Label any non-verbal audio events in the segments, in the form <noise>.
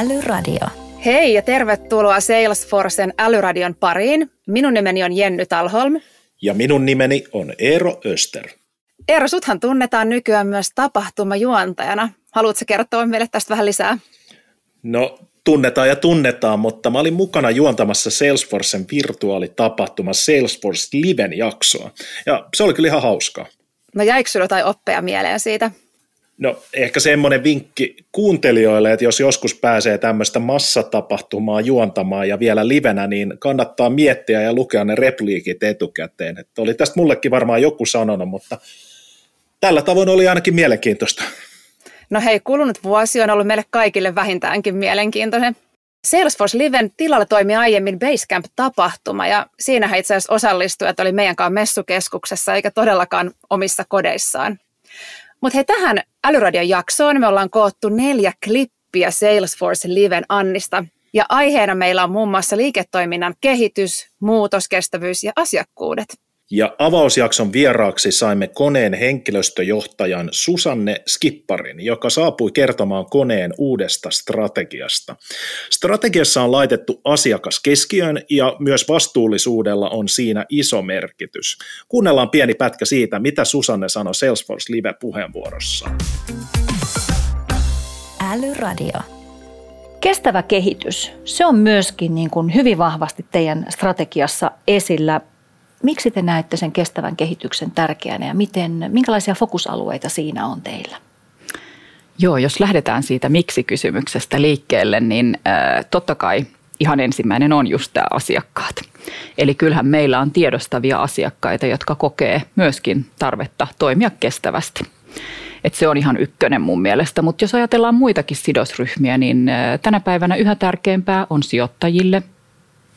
Älyradio. Hei ja tervetuloa Salesforcen Älyradion pariin. Minun nimeni on Jenny Talholm. Ja minun nimeni on Eero Öster. Eero, suthan tunnetaan nykyään myös tapahtumajuontajana. Haluatko kertoa meille tästä vähän lisää? No, tunnetaan ja tunnetaan, mutta mä olin mukana juontamassa Salesforcen virtuaalitapahtuma Salesforce Liven jaksoa. Ja se oli kyllä ihan hauskaa. No jäikö sinulla jotain oppeja mieleen siitä? No ehkä semmoinen vinkki kuuntelijoille, että jos joskus pääsee tämmöistä massatapahtumaa juontamaan ja vielä livenä, niin kannattaa miettiä ja lukea ne repliikit etukäteen. Että oli tästä mullekin varmaan joku sanonut, mutta tällä tavoin oli ainakin mielenkiintoista. No hei, kulunut vuosi on ollut meille kaikille vähintäänkin mielenkiintoinen. Salesforce Liven tilalla toimi aiemmin Basecamp-tapahtuma ja siinä itse asiassa osallistujat oli meidän kanssa messukeskuksessa eikä todellakaan omissa kodeissaan. Mutta hei, tähän Älyradion jaksoon me ollaan koottu neljä klippiä Salesforce Liven Annista. Ja aiheena meillä on muun muassa liiketoiminnan kehitys, muutoskestävyys ja asiakkuudet. Ja avausjakson vieraaksi saimme koneen henkilöstöjohtajan Susanne Skipparin, joka saapui kertomaan koneen uudesta strategiasta. Strategiassa on laitettu asiakas keskiöön ja myös vastuullisuudella on siinä iso merkitys. Kuunnellaan pieni pätkä siitä, mitä Susanne sanoi Salesforce Live-puheenvuorossa. Älyradio. Kestävä kehitys, se on myöskin niin kuin hyvin vahvasti teidän strategiassa esillä Miksi te näette sen kestävän kehityksen tärkeänä ja miten, minkälaisia fokusalueita siinä on teillä? Joo, jos lähdetään siitä miksi-kysymyksestä liikkeelle, niin äh, totta kai ihan ensimmäinen on just tämä asiakkaat. Eli kyllähän meillä on tiedostavia asiakkaita, jotka kokee myöskin tarvetta toimia kestävästi. Et se on ihan ykkönen mun mielestä, mutta jos ajatellaan muitakin sidosryhmiä, niin tänä päivänä yhä tärkeämpää on sijoittajille –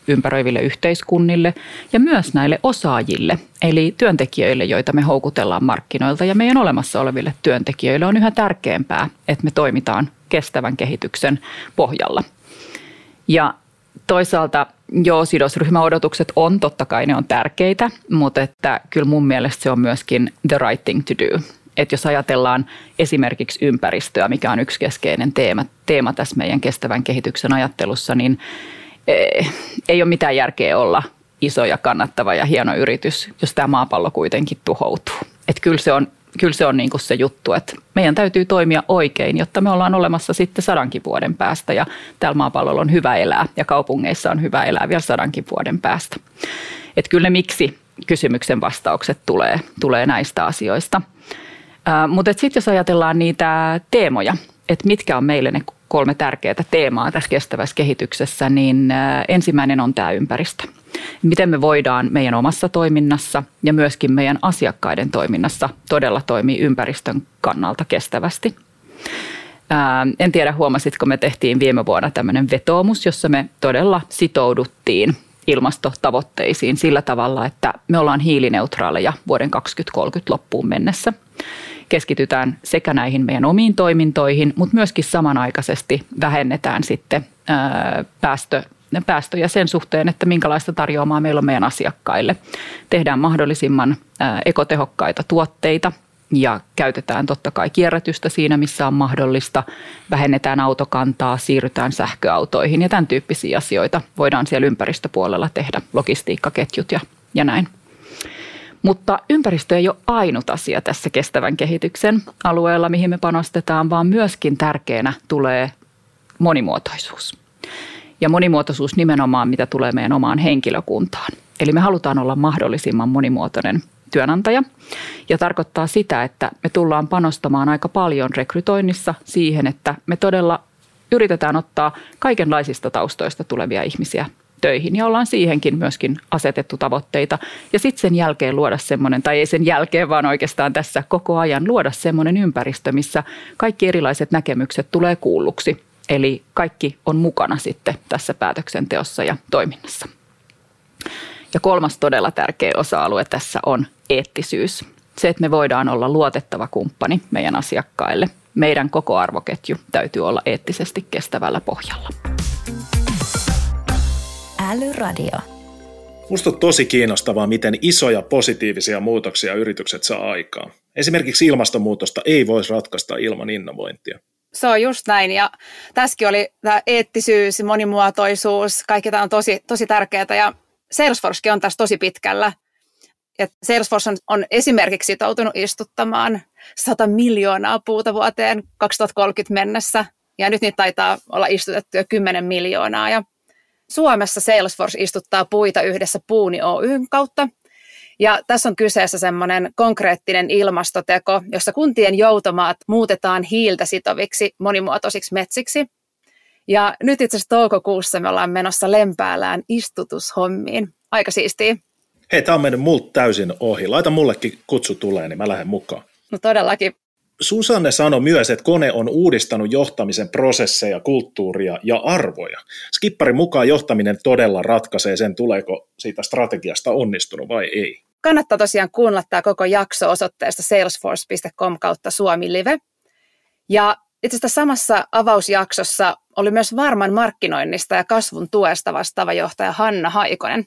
ympäröiville yhteiskunnille ja myös näille osaajille, eli työntekijöille, joita me houkutellaan markkinoilta ja meidän olemassa oleville työntekijöille on yhä tärkeämpää, että me toimitaan kestävän kehityksen pohjalla. Ja toisaalta joo, sidosryhmäodotukset on, totta kai ne on tärkeitä, mutta että kyllä mun mielestä se on myöskin the right thing to do. Että jos ajatellaan esimerkiksi ympäristöä, mikä on yksi keskeinen teema, teema tässä meidän kestävän kehityksen ajattelussa, niin ei ole mitään järkeä olla iso ja kannattava ja hieno yritys, jos tämä maapallo kuitenkin tuhoutuu. Et kyllä se on, kyllä se on niin kuin se juttu, että meidän täytyy toimia oikein, jotta me ollaan olemassa sitten sadankin vuoden päästä ja täällä maapallolla on hyvä elää ja kaupungeissa on hyvä elää vielä sadankin vuoden päästä. Että kyllä ne miksi kysymyksen vastaukset tulee, tulee näistä asioista. Mutta sitten jos ajatellaan niitä teemoja, että mitkä on meille ne kolme tärkeää teemaa tässä kestävässä kehityksessä, niin ensimmäinen on tämä ympäristö. Miten me voidaan meidän omassa toiminnassa ja myöskin meidän asiakkaiden toiminnassa todella toimia ympäristön kannalta kestävästi. En tiedä, huomasitko, me tehtiin viime vuonna tämmöinen vetoomus, jossa me todella sitouduttiin ilmastotavoitteisiin sillä tavalla, että me ollaan hiilineutraaleja vuoden 2030 loppuun mennessä keskitytään sekä näihin meidän omiin toimintoihin, mutta myöskin samanaikaisesti vähennetään sitten päästö, päästöjä sen suhteen, että minkälaista tarjoamaa meillä on meidän asiakkaille. Tehdään mahdollisimman ekotehokkaita tuotteita ja käytetään totta kai kierrätystä siinä, missä on mahdollista. Vähennetään autokantaa, siirrytään sähköautoihin ja tämän tyyppisiä asioita voidaan siellä ympäristöpuolella tehdä, logistiikkaketjut ja, ja näin. Mutta ympäristö ei ole ainut asia tässä kestävän kehityksen alueella, mihin me panostetaan, vaan myöskin tärkeänä tulee monimuotoisuus. Ja monimuotoisuus nimenomaan, mitä tulee meidän omaan henkilökuntaan. Eli me halutaan olla mahdollisimman monimuotoinen työnantaja. Ja tarkoittaa sitä, että me tullaan panostamaan aika paljon rekrytoinnissa siihen, että me todella yritetään ottaa kaikenlaisista taustoista tulevia ihmisiä töihin ja ollaan siihenkin myöskin asetettu tavoitteita. Ja sitten sen jälkeen luoda semmoinen, tai ei sen jälkeen, vaan oikeastaan tässä koko ajan luoda semmoinen ympäristö, missä kaikki erilaiset näkemykset tulee kuulluksi. Eli kaikki on mukana sitten tässä päätöksenteossa ja toiminnassa. Ja kolmas todella tärkeä osa-alue tässä on eettisyys. Se, että me voidaan olla luotettava kumppani meidän asiakkaille. Meidän koko arvoketju täytyy olla eettisesti kestävällä pohjalla. Älyradio. Musta on tosi kiinnostavaa, miten isoja positiivisia muutoksia yritykset saa aikaan. Esimerkiksi ilmastonmuutosta ei voisi ratkaista ilman innovointia. Se on just näin ja tässäkin oli tämä eettisyys, monimuotoisuus, kaikki tämä on tosi, tosi tärkeää ja Salesforcekin on tässä tosi pitkällä. Et Salesforce on, on esimerkiksi sitoutunut istuttamaan 100 miljoonaa puuta vuoteen 2030 mennessä ja nyt niitä taitaa olla istutettu jo 10 miljoonaa ja Suomessa Salesforce istuttaa puita yhdessä Puuni Oyn kautta ja tässä on kyseessä semmoinen konkreettinen ilmastoteko, jossa kuntien joutomaat muutetaan hiiltä sitoviksi monimuotoisiksi metsiksi. Ja nyt itse asiassa toukokuussa me ollaan menossa Lempäälään istutushommiin. Aika siistiä. Hei, tämä on mennyt multa täysin ohi. Laita mullekin kutsu tulee, niin mä lähden mukaan. No todellakin. Susanne sanoi myös, että kone on uudistanut johtamisen prosesseja, kulttuuria ja arvoja. Skipparin mukaan johtaminen todella ratkaisee sen, tuleeko siitä strategiasta onnistunut vai ei. Kannattaa tosiaan kuunnella tämä koko jakso osoitteesta salesforce.com kautta Suomi Live. Ja itse asiassa samassa avausjaksossa oli myös varman markkinoinnista ja kasvun tuesta vastaava johtaja Hanna Haikonen.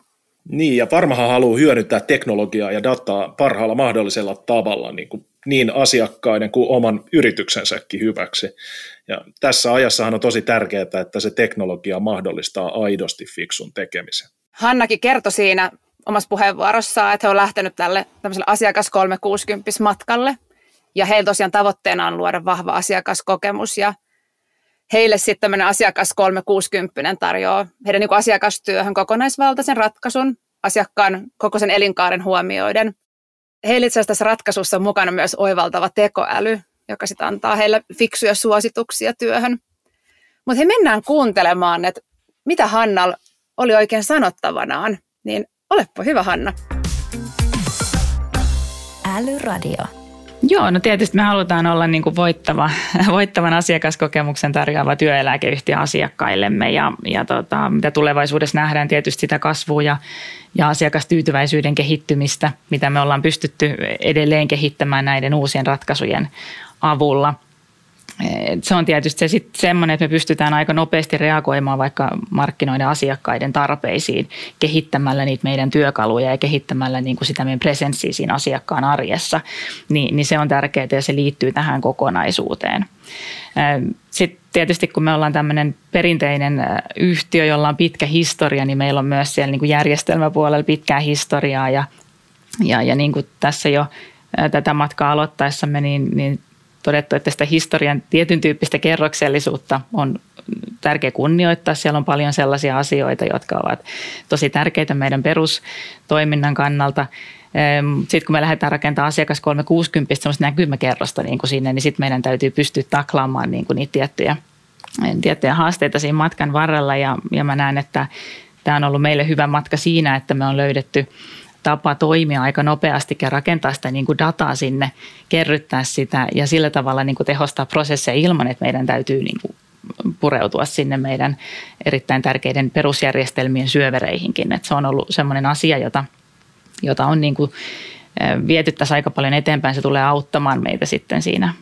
Niin, ja varmahan haluaa hyödyntää teknologiaa ja dataa parhaalla mahdollisella tavalla niin, kuin niin asiakkaiden kuin oman yrityksensäkin hyväksi. Ja tässä ajassahan on tosi tärkeää, että se teknologia mahdollistaa aidosti fiksun tekemisen. Hannakin kertoi siinä omassa puheenvuorossaan, että he on lähtenyt tälle asiakas 360 matkalle. Ja heillä tosiaan tavoitteena on luoda vahva asiakaskokemus ja heille sitten tämmöinen asiakas 360 tarjoaa heidän niin asiakastyöhön kokonaisvaltaisen ratkaisun asiakkaan koko sen elinkaaren huomioiden. Heillä itse asiassa tässä ratkaisussa on mukana myös oivaltava tekoäly, joka sitten antaa heille fiksuja suosituksia työhön. Mutta he mennään kuuntelemaan, että mitä Hannal oli oikein sanottavanaan, niin olepa hyvä Hanna. Älyradio. Joo, no tietysti me halutaan olla niin kuin voittava, <laughs> voittavan asiakaskokemuksen tarjoava työeläkeyhtiö asiakkaillemme ja, ja tota, mitä tulevaisuudessa nähdään tietysti sitä kasvua ja, ja asiakastyytyväisyyden kehittymistä, mitä me ollaan pystytty edelleen kehittämään näiden uusien ratkaisujen avulla – se on tietysti se sit semmoinen, että me pystytään aika nopeasti reagoimaan vaikka markkinoiden asiakkaiden tarpeisiin kehittämällä niitä meidän työkaluja ja kehittämällä niin kuin sitä meidän presenssiä siinä asiakkaan arjessa. Niin, niin se on tärkeää ja se liittyy tähän kokonaisuuteen. Sitten tietysti kun me ollaan tämmöinen perinteinen yhtiö, jolla on pitkä historia, niin meillä on myös siellä niin kuin järjestelmäpuolella pitkää historiaa ja, ja, ja niin kuin tässä jo tätä matkaa aloittaessamme, niin, niin todettu, että sitä historian tietyn tyyppistä kerroksellisuutta on tärkeä kunnioittaa. Siellä on paljon sellaisia asioita, jotka ovat tosi tärkeitä meidän perustoiminnan kannalta. Sitten kun me lähdetään rakentamaan asiakas 360 semmoista näkymäkerrosta niin kuin sinne, niin sitten meidän täytyy pystyä taklaamaan niin kuin niitä tiettyjä, tiettyjä haasteita siinä matkan varrella. Ja, ja mä näen, että tämä on ollut meille hyvä matka siinä, että me on löydetty tapa toimia aika nopeasti ja rakentaa sitä niin kuin dataa sinne, kerryttää sitä ja sillä tavalla niin kuin tehostaa prosesseja ilman, että meidän täytyy niin kuin pureutua sinne meidän erittäin tärkeiden perusjärjestelmien syövereihinkin. Että se on ollut semmoinen asia, jota, jota on niin kuin viety tässä aika paljon eteenpäin. Se tulee auttamaan meitä sitten siinä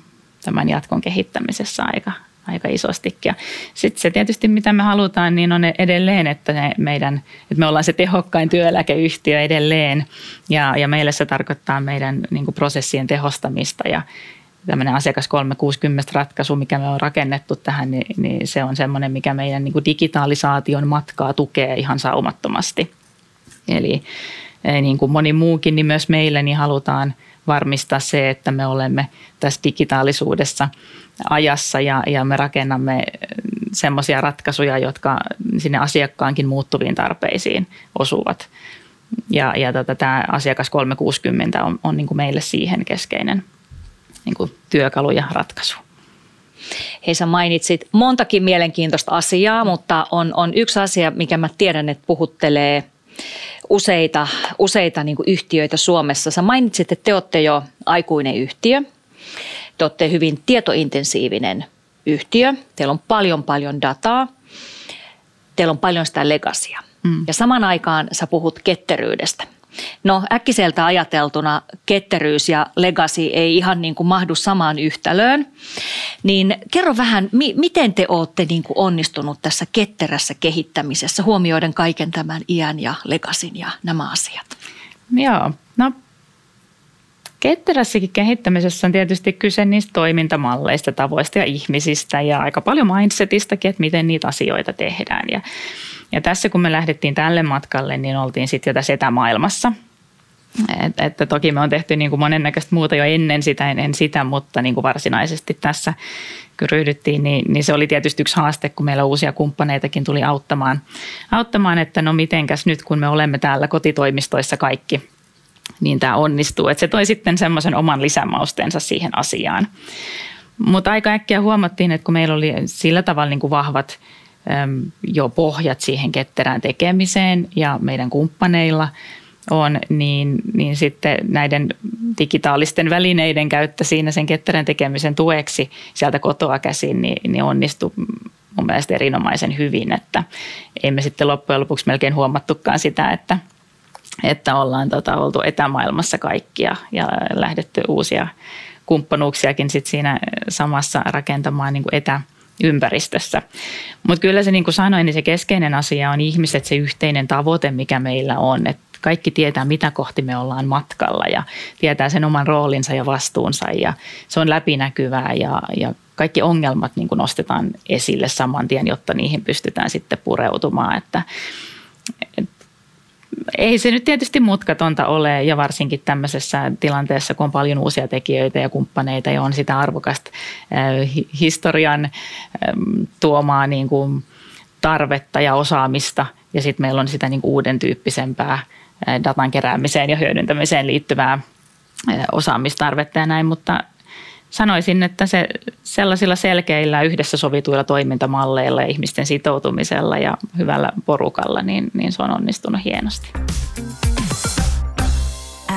tämän jatkon kehittämisessä aika, aika isostikin. Sitten se tietysti, mitä me halutaan, niin on edelleen, että ne meidän, että me ollaan se tehokkain työeläkeyhtiö edelleen. Ja, ja meille se tarkoittaa meidän niin kuin prosessien tehostamista ja tämmöinen asiakas 360-ratkaisu, mikä me on rakennettu tähän, niin, niin se on semmoinen, mikä meidän niin kuin digitalisaation matkaa tukee ihan saumattomasti. Eli niin kuin moni muukin, niin myös meille niin halutaan varmistaa se, että me olemme tässä digitaalisuudessa – ajassa ja, ja me rakennamme semmoisia ratkaisuja, jotka sinne asiakkaankin muuttuviin tarpeisiin osuvat. Ja, ja tota, tämä asiakas 360 on, on niin kuin meille siihen keskeinen niin kuin työkalu ja ratkaisu. Hei, sä mainitsit montakin mielenkiintoista asiaa, mutta on, on yksi asia, mikä mä tiedän, että puhuttelee useita, useita niin kuin yhtiöitä Suomessa. Sä mainitsit, että te olette jo aikuinen yhtiö – te olette hyvin tietointensiivinen yhtiö, teillä on paljon paljon dataa, teillä on paljon sitä legasia. Mm. Ja saman aikaan sä puhut ketteryydestä. No äkkiseltä ajateltuna ketteryys ja legacy ei ihan niin kuin mahdu samaan yhtälöön. Niin kerro vähän, mi- miten te olette niin kuin onnistunut tässä ketterässä kehittämisessä huomioiden kaiken tämän iän ja legasin ja nämä asiat? Joo, no Ketterässäkin kehittämisessä on tietysti kyse niistä toimintamalleista, tavoista ja ihmisistä ja aika paljon mindsetistäkin, että miten niitä asioita tehdään. Ja, ja tässä kun me lähdettiin tälle matkalle, niin oltiin sitten jo tässä etämaailmassa. Et, että toki me on tehty niin kuin monennäköistä muuta jo ennen sitä, en sitä, mutta niin kuin varsinaisesti tässä kun ryhdyttiin, niin, niin se oli tietysti yksi haaste, kun meillä uusia kumppaneitakin tuli auttamaan, auttamaan että no mitenkäs nyt kun me olemme täällä kotitoimistoissa kaikki – niin tämä onnistuu. Että se toi sitten semmoisen oman lisämaustensa siihen asiaan. Mutta aika äkkiä huomattiin, että kun meillä oli sillä tavalla niin kuin vahvat jo pohjat siihen ketterään tekemiseen ja meidän kumppaneilla on, niin, niin sitten näiden digitaalisten välineiden käyttö siinä sen ketterän tekemisen tueksi sieltä kotoa käsin, niin, niin onnistui mun mielestä erinomaisen hyvin, että emme sitten loppujen lopuksi melkein huomattukaan sitä, että – että ollaan tota, oltu etämaailmassa kaikkia ja lähdetty uusia kumppanuuksiakin sit siinä samassa rakentamaan niin kuin etäympäristössä. Mutta kyllä se niin kuin sanoin, niin se keskeinen asia on ihmiset, se yhteinen tavoite, mikä meillä on. Et kaikki tietää, mitä kohti me ollaan matkalla ja tietää sen oman roolinsa ja vastuunsa ja se on läpinäkyvää ja, ja kaikki ongelmat niin kuin nostetaan esille saman tien, jotta niihin pystytään sitten pureutumaan. Että, ei se nyt tietysti mutkatonta ole ja varsinkin tämmöisessä tilanteessa, kun on paljon uusia tekijöitä ja kumppaneita ja on sitä arvokasta historian tuomaa niin kuin tarvetta ja osaamista. Ja sitten meillä on sitä niin kuin uuden tyyppisempää datan keräämiseen ja hyödyntämiseen liittyvää osaamistarvetta ja näin, mutta sanoisin, että se sellaisilla selkeillä yhdessä sovituilla toimintamalleilla ja ihmisten sitoutumisella ja hyvällä porukalla, niin, niin se on onnistunut hienosti.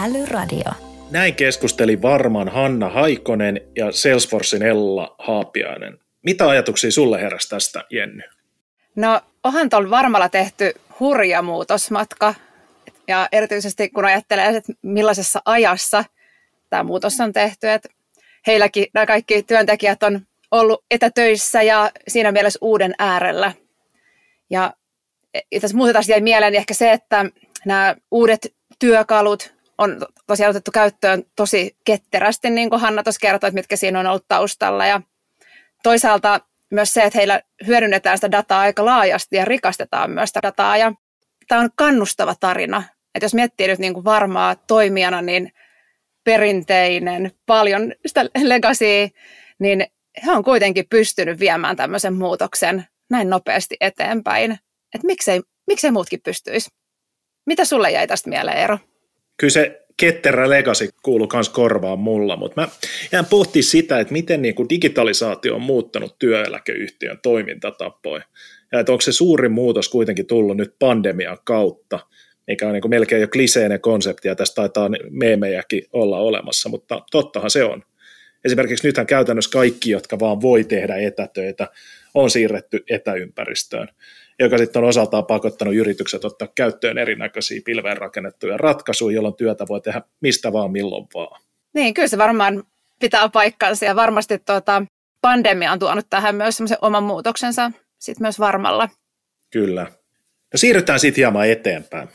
Älyradio. Näin keskusteli varmaan Hanna Haikonen ja Salesforcein Ella Haapiainen. Mitä ajatuksia sulle heräsi tästä, Jenny? No, onhan tuolla varmalla tehty hurja muutosmatka. Ja erityisesti kun ajattelee, että millaisessa ajassa tämä muutos on tehty, että heilläkin nämä kaikki työntekijät on ollut etätöissä ja siinä mielessä uuden äärellä. Ja tässä muuta taas jäi mieleen ehkä se, että nämä uudet työkalut on tosiaan otettu käyttöön tosi ketterästi, niin kuin Hanna tuossa kertoi, että mitkä siinä on ollut taustalla. Ja toisaalta myös se, että heillä hyödynnetään sitä dataa aika laajasti ja rikastetaan myös sitä dataa. Ja tämä on kannustava tarina. Että jos miettii nyt niin kuin varmaa toimijana, niin – perinteinen, paljon sitä legacyä, niin he on kuitenkin pystynyt viemään tämmöisen muutoksen näin nopeasti eteenpäin. Että miksei, miksei muutkin pystyisi? Mitä sulle jäi tästä mieleen, Eero? Kyllä se ketterä legacy kuuluu myös korvaan mulla, mutta mä jään pohtimaan sitä, että miten niin kuin digitalisaatio on muuttanut työeläkeyhtiön toimintatapoja. Ja että onko se suurin muutos kuitenkin tullut nyt pandemian kautta – mikä on niin kuin melkein jo kliseinen konsepti, ja tästä taitaa meemejäkin olla olemassa, mutta tottahan se on. Esimerkiksi nythän käytännössä kaikki, jotka vaan voi tehdä etätöitä, on siirretty etäympäristöön, joka sitten on osaltaan pakottanut yritykset ottaa käyttöön erinäköisiä pilveen rakennettuja ratkaisuja, jolloin työtä voi tehdä mistä vaan milloin vaan. Niin, kyllä se varmaan pitää paikkansa ja varmasti tuota, pandemia on tuonut tähän myös semmoisen oman muutoksensa sitten myös varmalla. Kyllä. No siirrytään sitten hieman eteenpäin.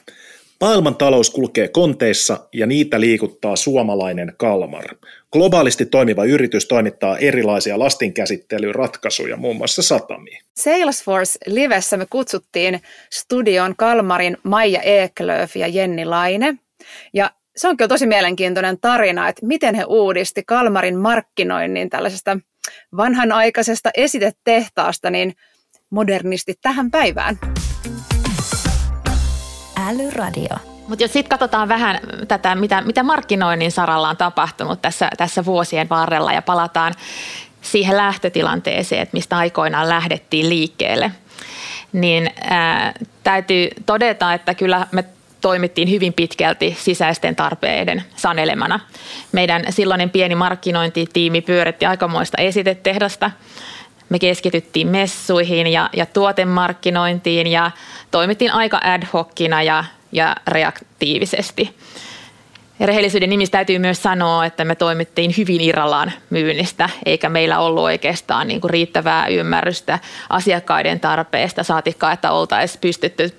Maailman talous kulkee konteissa ja niitä liikuttaa suomalainen Kalmar. Globaalisti toimiva yritys toimittaa erilaisia lastinkäsittelyratkaisuja muun muassa satamiin. Salesforce Livessä me kutsuttiin studion Kalmarin Maija Eklöf ja Jenni Laine. Ja se on kyllä tosi mielenkiintoinen tarina, että miten he uudisti Kalmarin markkinoinnin tällaisesta vanhanaikaisesta esitetehtaasta niin modernisti tähän päivään. Älyradio. Mutta jos sitten katsotaan vähän tätä, mitä, mitä markkinoinnin saralla on tapahtunut tässä, tässä vuosien varrella ja palataan siihen lähtötilanteeseen, että mistä aikoinaan lähdettiin liikkeelle, niin ää, täytyy todeta, että kyllä me toimittiin hyvin pitkälti sisäisten tarpeiden sanelemana. Meidän silloinen pieni markkinointitiimi pyöritti aikamoista esitetehdasta. Me keskityttiin messuihin ja, ja tuotemarkkinointiin ja toimittiin aika ad hocina ja, ja reaktiivisesti. Ja rehellisyyden nimissä täytyy myös sanoa, että me toimittiin hyvin irrallaan myynnistä, eikä meillä ollut oikeastaan niin kuin riittävää ymmärrystä asiakkaiden tarpeesta, saatikka, että oltaisiin pystytty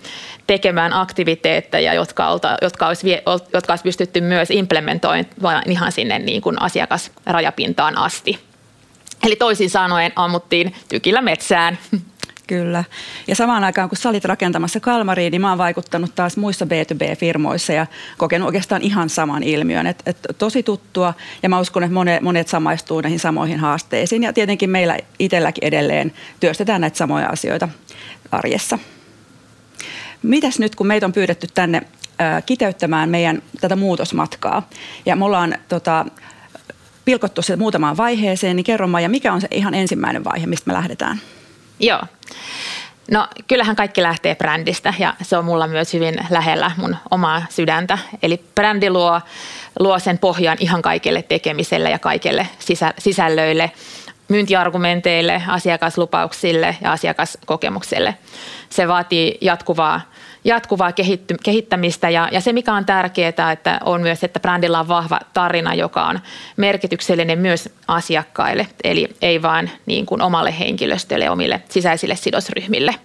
tekemään aktiviteetteja, jotka, olta, jotka, olisi, jotka olisi pystytty myös implementoimaan ihan sinne niin kuin asiakasrajapintaan asti. Eli toisin sanoen ammuttiin tykillä metsään. <laughs> Kyllä. Ja samaan aikaan, kun sä olit rakentamassa Kalmariin, niin mä oon vaikuttanut taas muissa B2B-firmoissa ja kokenut oikeastaan ihan saman ilmiön. Et, et tosi tuttua ja mä uskon, että monet, monet samaistuu näihin samoihin haasteisiin. Ja tietenkin meillä itselläkin edelleen työstetään näitä samoja asioita arjessa. Mitäs nyt, kun meitä on pyydetty tänne kiteyttämään meidän tätä muutosmatkaa ja me ollaan tota, pilkottu se muutamaan vaiheeseen, niin kerro Maija, mikä on se ihan ensimmäinen vaihe, mistä me lähdetään? Joo. No kyllähän kaikki lähtee brändistä ja se on mulla myös hyvin lähellä mun omaa sydäntä. Eli brändi luo, luo sen pohjan ihan kaikille tekemiselle ja kaikille sisä, sisällöille, myyntiargumenteille, asiakaslupauksille ja asiakaskokemukselle. Se vaatii jatkuvaa jatkuvaa kehitty, kehittämistä ja, ja se mikä on tärkeää, että on myös, että brändillä on vahva tarina, joka on merkityksellinen myös asiakkaille, eli ei vain niin kuin omalle henkilöstölle, omille sisäisille sidosryhmille.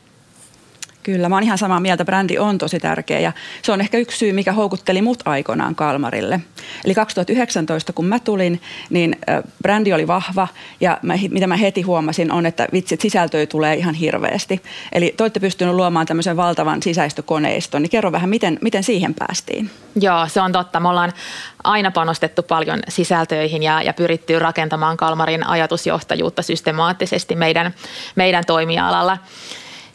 Kyllä, mä oon ihan samaa mieltä. Brändi on tosi tärkeä ja se on ehkä yksi syy, mikä houkutteli mut aikoinaan Kalmarille. Eli 2019, kun mä tulin, niin brändi oli vahva ja mä, mitä mä heti huomasin on, että vitsit sisältöä tulee ihan hirveästi. Eli te olette pystyneet luomaan tämmöisen valtavan sisäistökoneiston, niin kerro vähän, miten, miten siihen päästiin? Joo, se on totta. Me ollaan aina panostettu paljon sisältöihin ja, ja pyritty rakentamaan Kalmarin ajatusjohtajuutta systemaattisesti meidän, meidän toimialalla.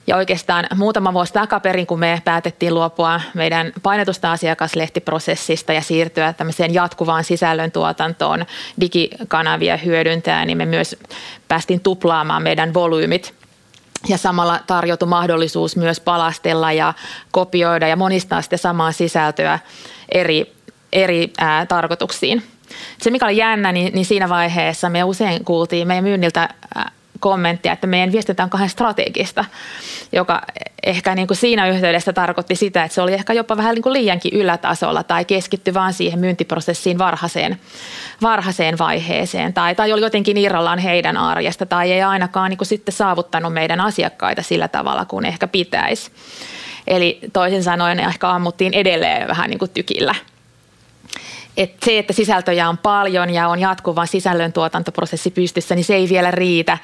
Ja oikeastaan muutama vuosi takaperin, kun me päätettiin luopua meidän painetusta asiakaslehtiprosessista ja siirtyä tämmöiseen jatkuvaan sisällöntuotantoon digikanavia hyödyntää, niin me myös päästiin tuplaamaan meidän volyymit ja samalla tarjotu mahdollisuus myös palastella ja kopioida ja monistaa sitä samaa sisältöä eri, eri ää, tarkoituksiin. Se, mikä oli jännä, niin, niin siinä vaiheessa me usein kuultiin meidän myynniltä kommenttia, että meidän viestintä on kahden strategista, joka ehkä niin kuin siinä yhteydessä tarkoitti sitä, että se oli ehkä jopa vähän niin kuin liiankin ylätasolla tai keskitty vaan siihen myyntiprosessiin varhaiseen, varhaiseen vaiheeseen tai, tai oli jotenkin irrallaan heidän arjesta tai ei ainakaan niin kuin sitten saavuttanut meidän asiakkaita sillä tavalla kuin ehkä pitäisi. Eli toisin sanoen ehkä ammuttiin edelleen vähän niin kuin tykillä – että se, että sisältöjä on paljon ja on jatkuva sisällön tuotantoprosessi pystyssä, niin se ei vielä riitä.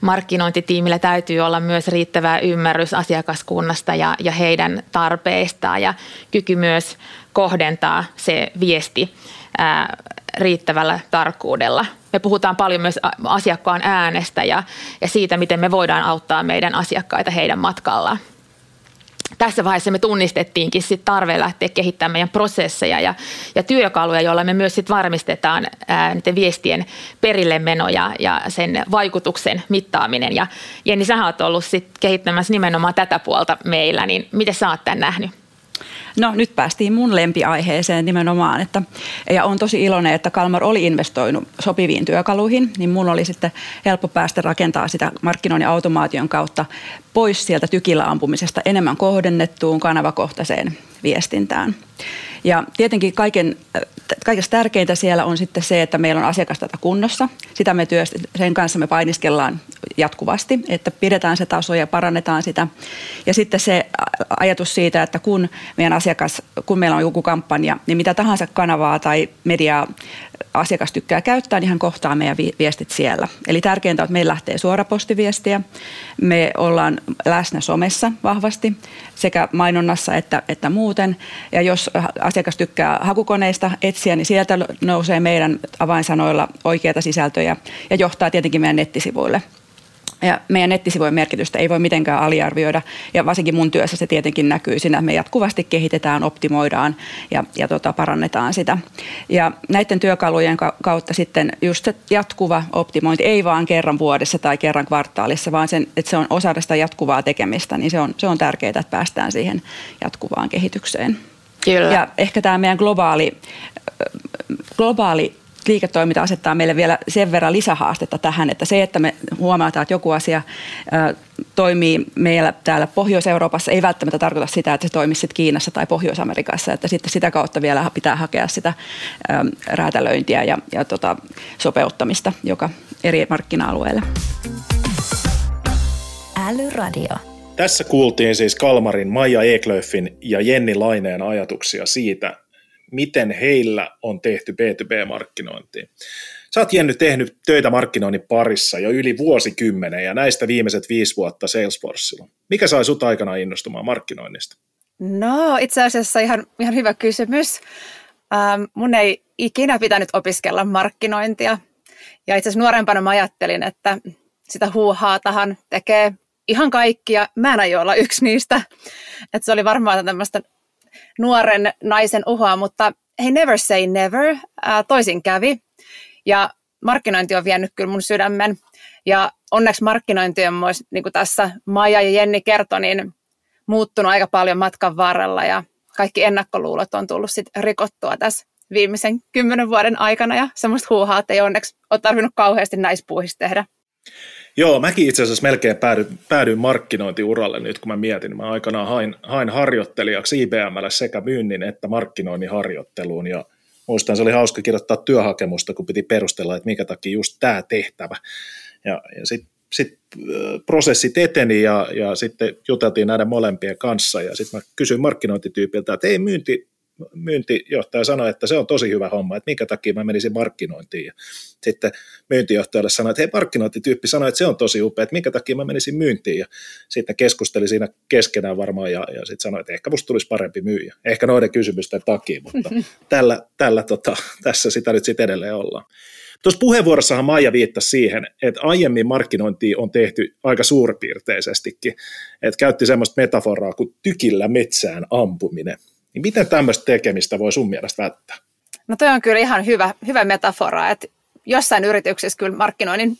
Markkinointitiimillä täytyy olla myös riittävä ymmärrys asiakaskunnasta ja, ja heidän tarpeistaan ja kyky myös kohdentaa se viesti ää, riittävällä tarkkuudella. Me puhutaan paljon myös asiakkaan äänestä ja, ja siitä, miten me voidaan auttaa meidän asiakkaita heidän matkallaan tässä vaiheessa me tunnistettiinkin sit tarve lähteä kehittämään meidän prosesseja ja, ja työkaluja, joilla me myös sit varmistetaan ää, niiden viestien perille meno ja, ja sen vaikutuksen mittaaminen. Ja Jenni, sä oot ollut sit kehittämässä nimenomaan tätä puolta meillä, niin miten sä oot tämän nähnyt? No nyt päästiin mun lempiaiheeseen nimenomaan, että, ja on tosi iloinen, että Kalmar oli investoinut sopiviin työkaluihin, niin mun oli sitten helppo päästä rakentaa sitä markkinoinnin automaation kautta pois sieltä tykillä ampumisesta enemmän kohdennettuun kanavakohtaiseen viestintään. Ja tietenkin kaiken, kaikesta tärkeintä siellä on sitten se, että meillä on asiakastata kunnossa. Sitä me työstä, sen kanssa me painiskellaan jatkuvasti, että pidetään se taso ja parannetaan sitä. Ja sitten se ajatus siitä, että kun meidän asiakas, kun meillä on joku kampanja, niin mitä tahansa kanavaa tai mediaa asiakas tykkää käyttää, niin hän kohtaa meidän viestit siellä. Eli tärkeintä on, että meillä lähtee suorapostiviestiä. Me ollaan läsnä somessa vahvasti sekä mainonnassa että, että muuten. Ja jos asiakas tykkää hakukoneista etsiä, niin sieltä nousee meidän avainsanoilla oikeita sisältöjä ja johtaa tietenkin meidän nettisivuille. Ja meidän nettisivujen merkitystä ei voi mitenkään aliarvioida ja varsinkin mun työssä se tietenkin näkyy siinä, että me jatkuvasti kehitetään, optimoidaan ja, ja tota, parannetaan sitä. Ja näiden työkalujen kautta sitten just se jatkuva optimointi, ei vaan kerran vuodessa tai kerran kvartaalissa, vaan sen, että se on osa sitä jatkuvaa tekemistä, niin se on, se on tärkeää, että päästään siihen jatkuvaan kehitykseen. Kyllä. Ja ehkä tämä meidän globaali, globaali liiketoiminta asettaa meille vielä sen verran lisähaastetta tähän, että se, että me huomataan, että joku asia toimii meillä täällä Pohjois-Euroopassa, ei välttämättä tarkoita sitä, että se toimisi sitten Kiinassa tai Pohjois-Amerikassa, että sitten sitä kautta vielä pitää hakea sitä räätälöintiä ja, ja tota, sopeuttamista joka eri markkina-alueille. Älyradio. Tässä kuultiin siis Kalmarin, Maija Eklöfin ja Jenni Laineen ajatuksia siitä, miten heillä on tehty B2B-markkinointia. Sä oot Jenny tehnyt töitä markkinoinnin parissa jo yli vuosikymmenen ja näistä viimeiset viisi vuotta Salesforcella. Mikä sai sut aikana innostumaan markkinoinnista? No itse asiassa ihan, ihan hyvä kysymys. Ähm, mun ei ikinä pitänyt opiskella markkinointia. Ja itse asiassa nuorempana mä ajattelin, että sitä huuhaatahan tekee ihan kaikkia. Mä en aio olla yksi niistä. Että se oli varmaan tämmöistä nuoren naisen uhoa, mutta he never say never. Ää, toisin kävi. Ja markkinointi on vienyt kyllä mun sydämen. Ja onneksi markkinointi on myös, niin kuin tässä Maija ja Jenni kertoi, niin muuttunut aika paljon matkan varrella ja kaikki ennakkoluulot on tullut sit rikottua tässä viimeisen kymmenen vuoden aikana ja semmoista huuhaa, että ei onneksi ole tarvinnut kauheasti naispuuhista tehdä. Joo, mäkin itse asiassa melkein päädyin, päädyin markkinointiuralle nyt, kun mä mietin. Mä aikanaan hain, hain harjoittelijaksi IBMlle sekä myynnin että markkinoinnin harjoitteluun ja muistan, se oli hauska kirjoittaa työhakemusta, kun piti perustella, että minkä takia just tämä tehtävä. Ja, ja sitten sit, prosessit eteni ja, ja sitten juteltiin näiden molempien kanssa ja sitten mä kysyin markkinointityypiltä, että ei myynti, myyntijohtaja sanoi, että se on tosi hyvä homma, että minkä takia mä menisin markkinointiin. Ja sitten myyntijohtajalle sanoi, että hei markkinointityyppi sanoi, että se on tosi upea, että minkä takia mä menisin myyntiin. Ja sitten keskusteli siinä keskenään varmaan ja, ja sitten sanoi, että ehkä musta tulisi parempi myyjä. Ehkä noiden kysymysten takia, mutta <laughs> tällä, tällä tota, tässä sitä nyt sitten edelleen ollaan. Tuossa puheenvuorossahan Maija viittasi siihen, että aiemmin markkinointi on tehty aika suurpiirteisestikin, että käytti semmoista metaforaa kuin tykillä metsään ampuminen. Niin miten tämmöistä tekemistä voi sun mielestä välttää? No toi on kyllä ihan hyvä, hyvä metafora, että jossain yrityksessä kyllä markkinoinnin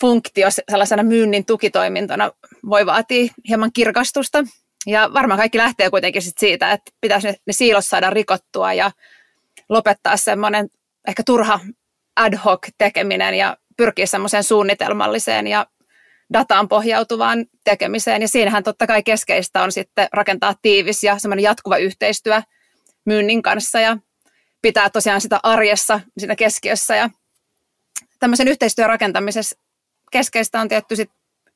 funktio sellaisena myynnin tukitoimintona voi vaatia hieman kirkastusta. Ja varmaan kaikki lähtee kuitenkin sit siitä, että pitäisi ne, ne siilos saada rikottua ja lopettaa semmoinen ehkä turha ad hoc tekeminen ja pyrkiä semmoiseen suunnitelmalliseen ja dataan pohjautuvaan tekemiseen. Ja siinähän totta kai keskeistä on sitten rakentaa tiivis ja semmoinen jatkuva yhteistyö myynnin kanssa ja pitää tosiaan sitä arjessa siinä keskiössä. Ja tämmöisen yhteistyön rakentamisessa keskeistä on tietty sit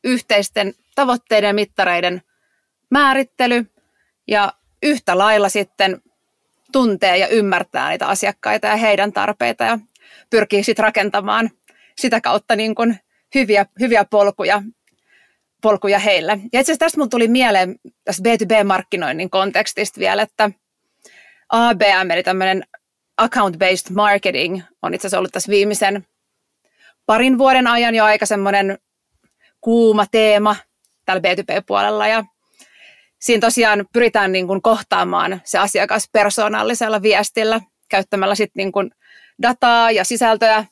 yhteisten tavoitteiden ja mittareiden määrittely ja yhtä lailla sitten tuntee ja ymmärtää niitä asiakkaita ja heidän tarpeita ja pyrkii sitten rakentamaan sitä kautta niin kuin hyviä, hyviä polkuja, polkuja heille. Ja itse asiassa tästä mun tuli mieleen tästä B2B-markkinoinnin kontekstista vielä, että ABM, eli tämmöinen account-based marketing, on itse asiassa ollut tässä viimeisen parin vuoden ajan jo aika semmoinen kuuma teema tällä B2B-puolella. Ja siinä tosiaan pyritään niin kuin kohtaamaan se asiakas persoonallisella viestillä käyttämällä sitten niin kuin dataa ja sisältöä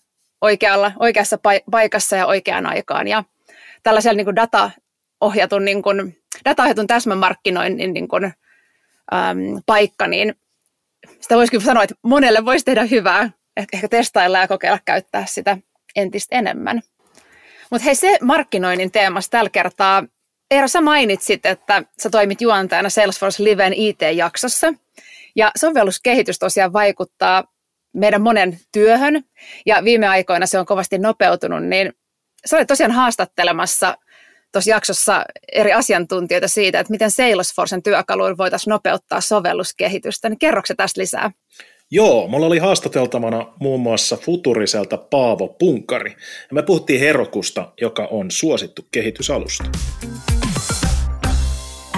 oikealla, oikeassa paikassa ja oikeaan aikaan. Ja tällaisella niin data-ohjatun, niin kuin, data-ohjatun täsmämarkkinoinnin niin kuin, äm, paikka, niin sitä voisi kyllä sanoa, että monelle voisi tehdä hyvää, ehkä testailla ja kokeilla käyttää sitä entistä enemmän. Mutta hei, se markkinoinnin teemassa tällä kertaa, Eero, sä mainitsit, että sä toimit juontajana Salesforce Liven IT-jaksossa, ja sovelluskehitys tosiaan vaikuttaa meidän monen työhön ja viime aikoina se on kovasti nopeutunut, niin sä olet tosiaan haastattelemassa tuossa jaksossa eri asiantuntijoita siitä, että miten Salesforcen työkaluilla voitaisiin nopeuttaa sovelluskehitystä. Niin kerroksä tästä lisää? Joo, mulla oli haastateltavana muun muassa Futuriselta Paavo Punkari. Ja me puhuttiin Herokusta, joka on suosittu kehitysalusta.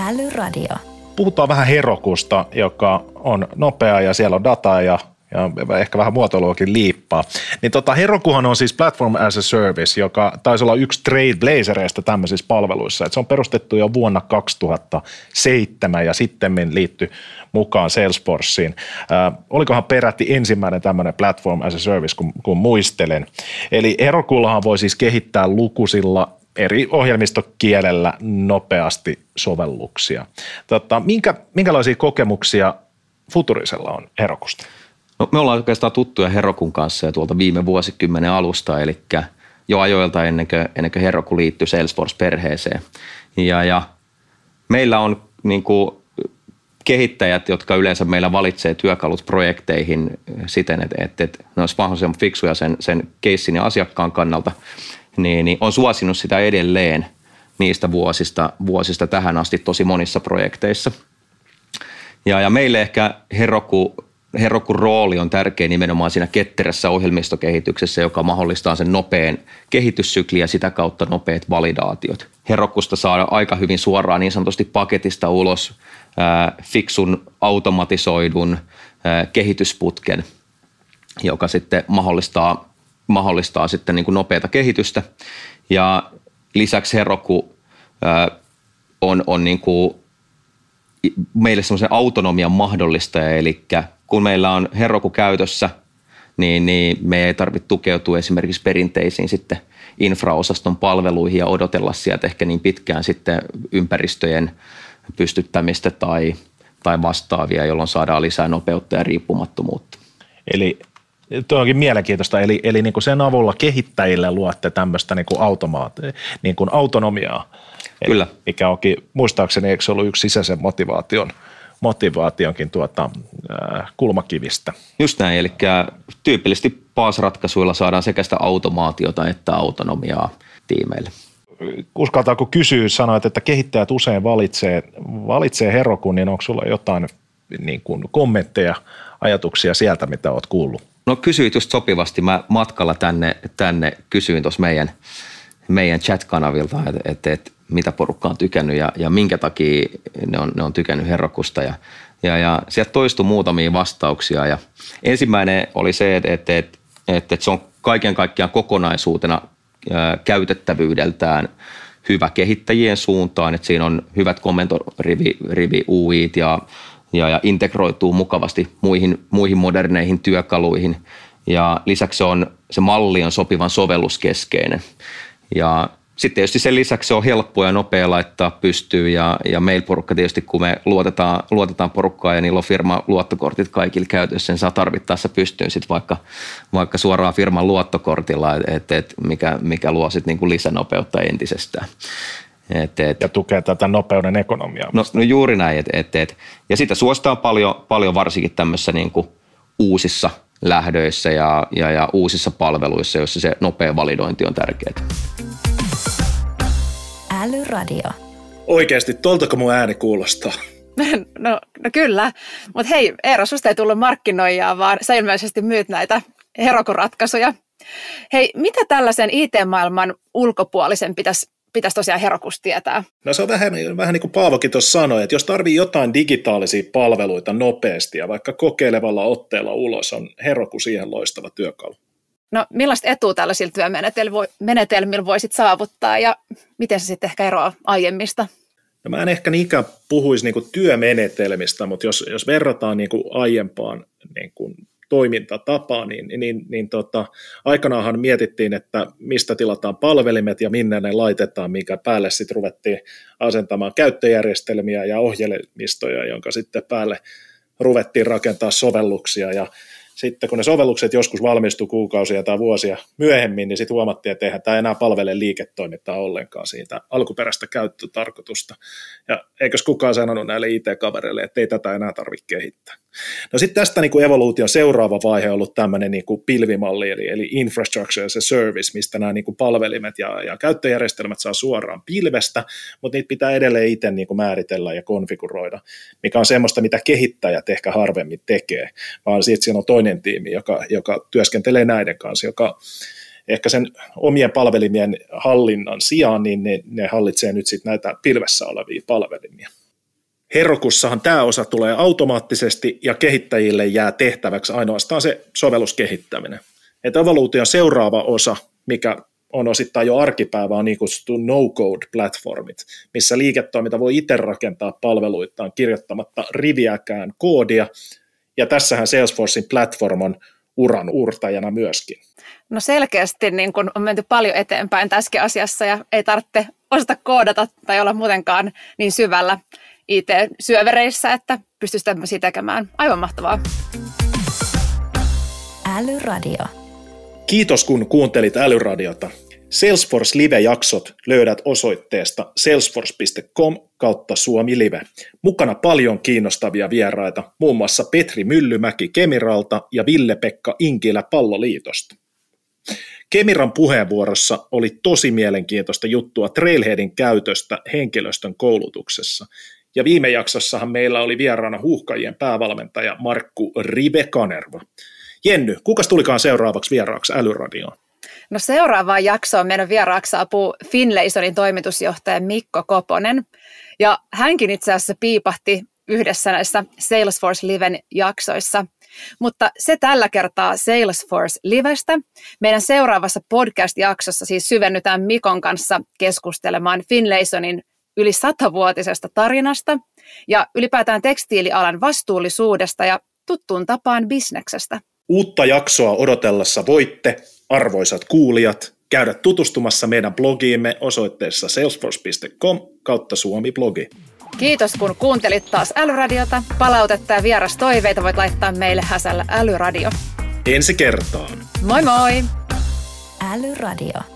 Älyradio. Puhutaan vähän Herokusta, joka on nopea ja siellä on dataa ja ja ehkä vähän muotoiluakin liippaa. Niin tota, Herokuhan on siis Platform as a Service, joka taisi olla yksi trailblazereista tämmöisissä palveluissa. Et se on perustettu jo vuonna 2007 ja sitten liittyi mukaan Salesforceen. Äh, olikohan peräti ensimmäinen tämmöinen Platform as a Service, kun, kun muistelen. Eli Herokullahan voi siis kehittää lukusilla eri ohjelmistokielellä nopeasti sovelluksia. Tota, minkä, minkälaisia kokemuksia Futurisella on Herokusta? No, me ollaan oikeastaan tuttuja Herokun kanssa ja tuolta viime vuosikymmenen alusta, eli jo ajoilta ennen kuin, ennen kuin Heroku liittyi Salesforce-perheeseen. Ja, ja meillä on niin kuin, kehittäjät, jotka yleensä meillä valitsee työkalut projekteihin siten, että, että, että ne olisi mahdollisimman fiksuja sen, sen keissin ja asiakkaan kannalta, niin, niin on suosinut sitä edelleen niistä vuosista, vuosista tähän asti tosi monissa projekteissa. Ja, ja meille ehkä Heroku Herokun rooli on tärkeä nimenomaan siinä ketterässä ohjelmistokehityksessä, joka mahdollistaa sen nopean kehityssykli ja sitä kautta nopeat validaatiot. Herokusta saa aika hyvin suoraan niin sanotusti paketista ulos äh, fiksun automatisoidun äh, kehitysputken, joka sitten mahdollistaa, mahdollistaa sitten niin kuin nopeata kehitystä. Ja lisäksi Heroku äh, on, on niin kuin meille semmoisen autonomian mahdollistaja, eli kun meillä on Heroku käytössä, niin, niin me ei tarvitse tukeutua esimerkiksi perinteisiin sitten infraosaston palveluihin ja odotella sieltä ehkä niin pitkään sitten ympäristöjen pystyttämistä tai, tai vastaavia, jolloin saadaan lisää nopeutta ja riippumattomuutta. Eli Tuo onkin mielenkiintoista, eli, eli niin kuin sen avulla kehittäjille luotte tämmöistä niin kuin automaat, niin kuin autonomiaa. Kyllä. Mikä onkin, muistaakseni, eikö se ollut yksi sisäisen motivaation – motivaationkin tuota, äh, kulmakivistä. Just näin, eli tyypillisesti PaaS-ratkaisuilla saadaan sekä sitä automaatiota että autonomiaa tiimeille. Uskaltaako kysyä, sanoit, että kehittäjät usein valitsee, valitsee Herokun, niin onko sulla jotain niin kuin kommentteja, ajatuksia sieltä, mitä olet kuullut? No kysyit just sopivasti. Mä matkalla tänne, tänne kysyin tuossa meidän, meidän chat-kanavilta, että, että, että mitä porukka on tykännyt ja, ja minkä takia ne on, ne on tykännyt Herrokusta. Ja, ja, ja sieltä toistui muutamia vastauksia ja ensimmäinen oli se, että, että, että, että se on kaiken kaikkiaan kokonaisuutena ää, käytettävyydeltään hyvä kehittäjien suuntaan, että siinä on hyvät kommentorivi rivi UIt ja, ja, ja integroituu mukavasti muihin, muihin moderneihin työkaluihin. Ja lisäksi se, on, se malli on sopivan sovelluskeskeinen. Ja sitten tietysti sen lisäksi se on helppo ja nopea laittaa pystyyn ja, ja mail-porukka tietysti, kun me luotetaan, luotetaan porukkaa ja niillä on firma luottokortit kaikille käytössä, niin saa tarvittaessa pystyyn sitten vaikka, vaikka suoraan firman luottokortilla, et, et, mikä, mikä luo sitten niinku lisänopeutta entisestään. Et, et, ja tukee tätä nopeuden ekonomiaa. No, no juuri näin. Et, et, et. Ja sitä suositaan paljon, paljon varsinkin tämmöisissä niinku uusissa lähdöissä ja, ja, ja uusissa palveluissa, joissa se nopea validointi on tärkeää. Älyradio. Oikeasti, toltako mun ääni kuulostaa? <laughs> No, no kyllä, mutta hei Eero, susta ei tullut markkinoijaa, vaan sä ilmeisesti myyt näitä herokuratkaisuja. Hei, mitä tällaisen IT-maailman ulkopuolisen pitäisi pitäisi tosiaan Herokus tietää? No se on vähän, vähän niin kuin Paavokin tuossa sanoi, että jos tarvii jotain digitaalisia palveluita nopeasti ja vaikka kokeilevalla otteella ulos, on Heroku siihen loistava työkalu. No millaista etua tällaisilla työmenetelmillä voisit saavuttaa ja miten se sitten ehkä eroaa aiemmista? No mä en ehkä niinkään puhuisi niinku työmenetelmistä, mutta jos, jos verrataan niinku aiempaan niinku toimintatapaa, niin, niin, niin, niin tota, aikanaanhan mietittiin, että mistä tilataan palvelimet ja minne ne laitetaan, minkä päälle sitten ruvettiin asentamaan käyttöjärjestelmiä ja ohjelmistoja, jonka sitten päälle ruvettiin rakentaa sovelluksia ja sitten kun ne sovellukset joskus valmistui kuukausia tai vuosia myöhemmin, niin sitten huomattiin, että eihän tämä enää palvele liiketoimintaa ollenkaan siitä alkuperäistä käyttötarkoitusta. Ja eikös kukaan sanonut näille IT-kavereille, että ei tätä enää tarvitse kehittää. No sitten tästä niin kuin evoluution seuraava vaihe on ollut tämmöinen niin kuin pilvimalli, eli, eli infrastructure as a service, mistä nämä niin kuin palvelimet ja, ja käyttöjärjestelmät saa suoraan pilvestä, mutta niitä pitää edelleen itse niin kuin määritellä ja konfiguroida, mikä on semmoista, mitä kehittäjät ehkä harvemmin tekee, vaan sitten siinä on toinen tiimi, joka, joka työskentelee näiden kanssa, joka ehkä sen omien palvelimien hallinnan sijaan, niin ne, ne hallitsee nyt sitten näitä pilvessä olevia palvelimia. Herokussahan tämä osa tulee automaattisesti ja kehittäjille jää tehtäväksi ainoastaan se sovelluskehittäminen. Että evoluution seuraava osa, mikä on osittain jo arkipäivää, on niin kutsuttu no-code-platformit, missä liiketoiminta voi itse rakentaa palveluitaan kirjoittamatta riviäkään koodia, ja tässähän Salesforcein platform on uran urtajana myöskin. No selkeästi niin kun on menty paljon eteenpäin tässäkin asiassa ja ei tarvitse osata koodata tai olla muutenkaan niin syvällä IT-syövereissä, että pystyisi tämmöisiä tekemään. Aivan mahtavaa. Älyradio. Kiitos kun kuuntelit Älyradiota. Salesforce Live-jaksot löydät osoitteesta salesforce.com kautta Suomi Live. Mukana paljon kiinnostavia vieraita, muun muassa Petri Myllymäki Kemiralta ja Ville-Pekka Inkilä Palloliitosta. Kemiran puheenvuorossa oli tosi mielenkiintoista juttua Trailheadin käytöstä henkilöstön koulutuksessa. Ja viime jaksossahan meillä oli vieraana huuhkajien päävalmentaja Markku Rive Kanerva. Jenny, kuka tulikaan seuraavaksi vieraaksi Älyradioon? No seuraavaan jaksoon meidän vieraaksi saapuu Finlaysonin toimitusjohtaja Mikko Koponen. Ja hänkin itse asiassa piipahti yhdessä näissä Salesforce Liven jaksoissa. Mutta se tällä kertaa Salesforce Livestä. Meidän seuraavassa podcast-jaksossa siis syvennytään Mikon kanssa keskustelemaan Finlaysonin yli satavuotisesta tarinasta ja ylipäätään tekstiilialan vastuullisuudesta ja tuttuun tapaan bisneksestä. Uutta jaksoa odotellessa voitte, arvoisat kuulijat, käydä tutustumassa meidän blogiimme osoitteessa salesforce.com kautta suomi-blogi. Kiitos kun kuuntelit taas Älyradiota. Palautetta ja vieras toiveita voit laittaa meille häsällä Älyradio. Ensi kertaan. Moi moi! Älyradio.